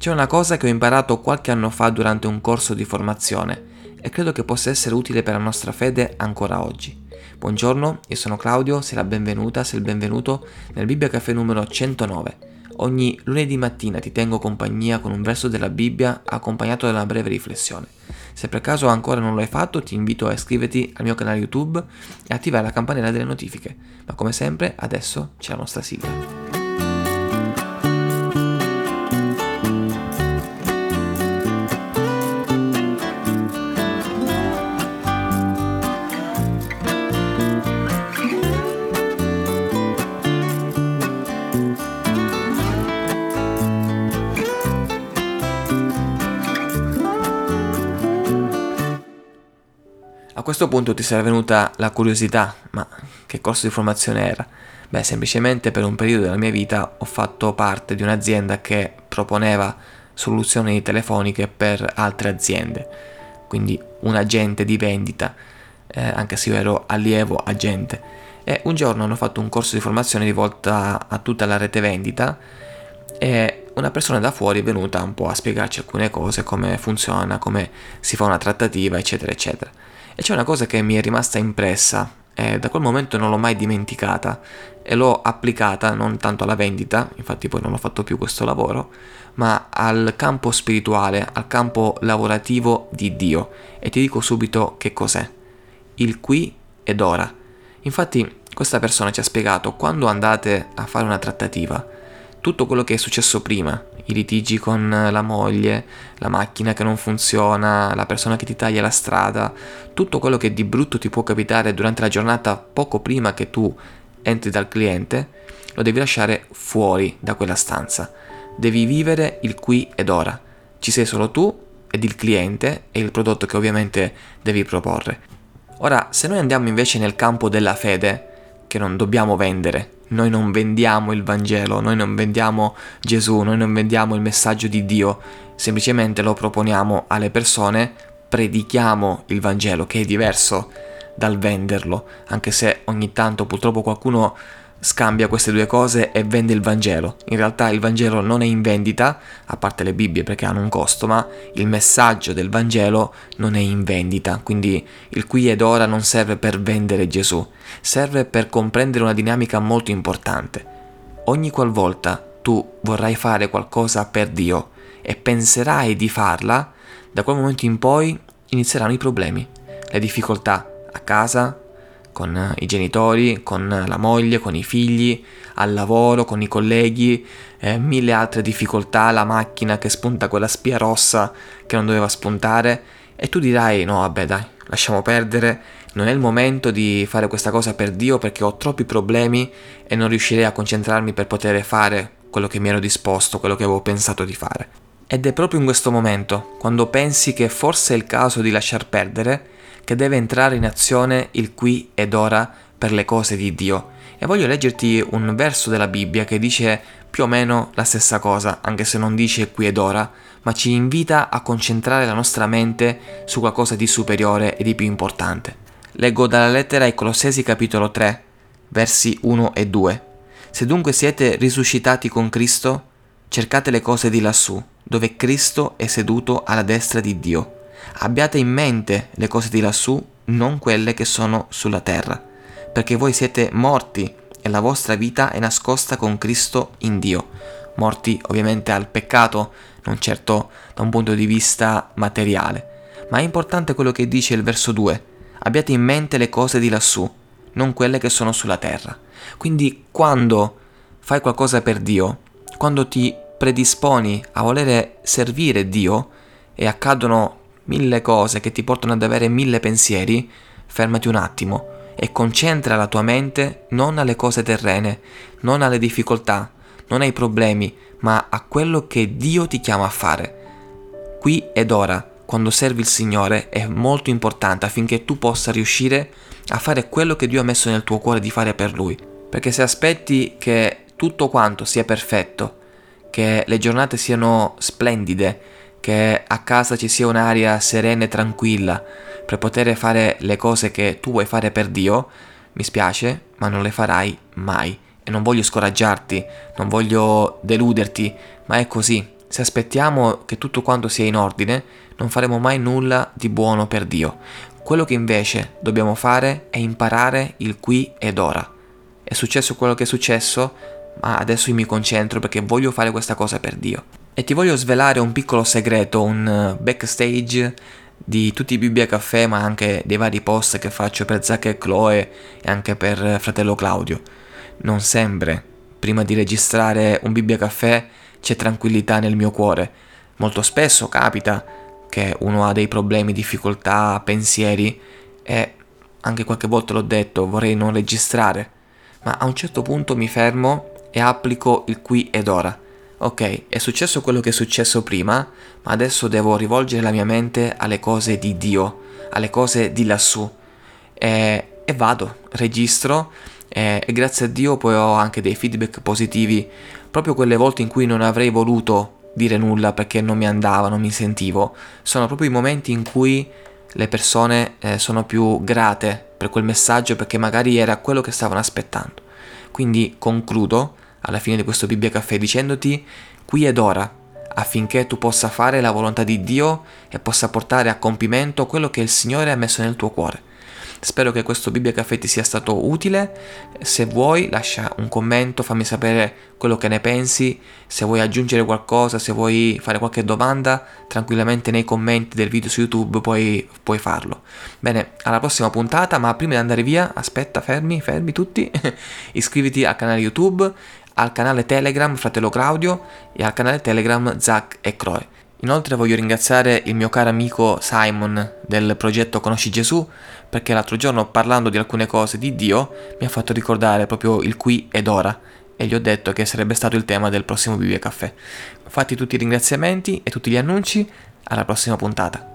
C'è una cosa che ho imparato qualche anno fa durante un corso di formazione e credo che possa essere utile per la nostra fede ancora oggi. Buongiorno, io sono Claudio, sei la benvenuta, sei il benvenuto nel Bibbia Caffè numero 109. Ogni lunedì mattina ti tengo compagnia con un verso della Bibbia accompagnato da una breve riflessione. Se per caso ancora non lo hai fatto, ti invito a iscriverti al mio canale YouTube e attivare la campanella delle notifiche. Ma come sempre, adesso c'è la nostra sigla. A questo punto ti sarà venuta la curiosità, ma che corso di formazione era? Beh, semplicemente per un periodo della mia vita ho fatto parte di un'azienda che proponeva soluzioni telefoniche per altre aziende, quindi un agente di vendita, eh, anche se io ero allievo agente. E un giorno hanno fatto un corso di formazione rivolta a tutta la rete vendita e una persona da fuori è venuta un po' a spiegarci alcune cose, come funziona, come si fa una trattativa, eccetera, eccetera. E c'è una cosa che mi è rimasta impressa e da quel momento non l'ho mai dimenticata e l'ho applicata non tanto alla vendita, infatti poi non ho fatto più questo lavoro, ma al campo spirituale, al campo lavorativo di Dio. E ti dico subito che cos'è. Il qui ed ora. Infatti questa persona ci ha spiegato quando andate a fare una trattativa, tutto quello che è successo prima, i litigi con la moglie, la macchina che non funziona, la persona che ti taglia la strada, tutto quello che di brutto ti può capitare durante la giornata poco prima che tu entri dal cliente, lo devi lasciare fuori da quella stanza. Devi vivere il qui ed ora. Ci sei solo tu ed il cliente e il prodotto che ovviamente devi proporre. Ora, se noi andiamo invece nel campo della fede, che non dobbiamo vendere, noi non vendiamo il Vangelo, noi non vendiamo Gesù, noi non vendiamo il messaggio di Dio, semplicemente lo proponiamo alle persone, predichiamo il Vangelo, che è diverso dal venderlo, anche se ogni tanto purtroppo qualcuno scambia queste due cose e vende il Vangelo. In realtà il Vangelo non è in vendita, a parte le Bibbie perché hanno un costo, ma il messaggio del Vangelo non è in vendita. Quindi il qui ed ora non serve per vendere Gesù, serve per comprendere una dinamica molto importante. Ogni qualvolta tu vorrai fare qualcosa per Dio e penserai di farla, da quel momento in poi inizieranno i problemi, le difficoltà a casa, con i genitori, con la moglie, con i figli, al lavoro, con i colleghi, eh, mille altre difficoltà, la macchina che spunta quella spia rossa che non doveva spuntare e tu dirai no vabbè dai, lasciamo perdere, non è il momento di fare questa cosa per Dio perché ho troppi problemi e non riuscirei a concentrarmi per poter fare quello che mi ero disposto, quello che avevo pensato di fare. Ed è proprio in questo momento, quando pensi che forse è il caso di lasciar perdere, che deve entrare in azione il qui ed ora per le cose di Dio. E voglio leggerti un verso della Bibbia che dice più o meno la stessa cosa, anche se non dice qui ed ora, ma ci invita a concentrare la nostra mente su qualcosa di superiore e di più importante. Leggo dalla lettera ai Colossesi capitolo 3, versi 1 e 2. Se dunque siete risuscitati con Cristo, cercate le cose di lassù, dove Cristo è seduto alla destra di Dio Abbiate in mente le cose di lassù, non quelle che sono sulla terra, perché voi siete morti e la vostra vita è nascosta con Cristo in Dio. Morti ovviamente al peccato, non certo da un punto di vista materiale. Ma è importante quello che dice il verso 2. Abbiate in mente le cose di lassù, non quelle che sono sulla terra. Quindi quando fai qualcosa per Dio, quando ti predisponi a volere servire Dio e accadono mille cose che ti portano ad avere mille pensieri, fermati un attimo e concentra la tua mente non alle cose terrene, non alle difficoltà, non ai problemi, ma a quello che Dio ti chiama a fare. Qui ed ora, quando servi il Signore, è molto importante affinché tu possa riuscire a fare quello che Dio ha messo nel tuo cuore di fare per Lui. Perché se aspetti che tutto quanto sia perfetto, che le giornate siano splendide, che a casa ci sia un'aria serena e tranquilla per poter fare le cose che tu vuoi fare per Dio, mi spiace, ma non le farai mai. E non voglio scoraggiarti, non voglio deluderti, ma è così. Se aspettiamo che tutto quanto sia in ordine, non faremo mai nulla di buono per Dio. Quello che invece dobbiamo fare è imparare il qui ed ora. È successo quello che è successo, ma adesso io mi concentro perché voglio fare questa cosa per Dio. E ti voglio svelare un piccolo segreto, un eh, backstage di tutti i Bibbia Caffè, ma anche dei vari post che faccio per Zac e Chloe e anche per eh, fratello Claudio. Non sempre, prima di registrare un Bibbia Caffè, c'è tranquillità nel mio cuore. Molto spesso capita che uno ha dei problemi, difficoltà, pensieri e anche qualche volta l'ho detto, vorrei non registrare, ma a un certo punto mi fermo e applico il qui ed ora. Ok, è successo quello che è successo prima, ma adesso devo rivolgere la mia mente alle cose di Dio, alle cose di lassù. E, e vado, registro e, e grazie a Dio poi ho anche dei feedback positivi, proprio quelle volte in cui non avrei voluto dire nulla perché non mi andava, non mi sentivo. Sono proprio i momenti in cui le persone eh, sono più grate per quel messaggio perché magari era quello che stavano aspettando. Quindi concludo alla fine di questo Bibbia Caffè dicendoti qui ed ora affinché tu possa fare la volontà di Dio e possa portare a compimento quello che il Signore ha messo nel tuo cuore. Spero che questo Bibbia Caffè ti sia stato utile. Se vuoi, lascia un commento, fammi sapere quello che ne pensi. Se vuoi aggiungere qualcosa, se vuoi fare qualche domanda, tranquillamente nei commenti del video su YouTube puoi, puoi farlo. Bene, alla prossima puntata, ma prima di andare via, aspetta, fermi, fermi tutti. Iscriviti al canale YouTube, al canale Telegram Fratello Claudio e al canale Telegram Zac e Croe. Inoltre voglio ringraziare il mio caro amico Simon del progetto Conosci Gesù perché l'altro giorno parlando di alcune cose di Dio mi ha fatto ricordare proprio il qui ed ora e gli ho detto che sarebbe stato il tema del prossimo Bibbia Caffè. Fatti tutti i ringraziamenti e tutti gli annunci, alla prossima puntata.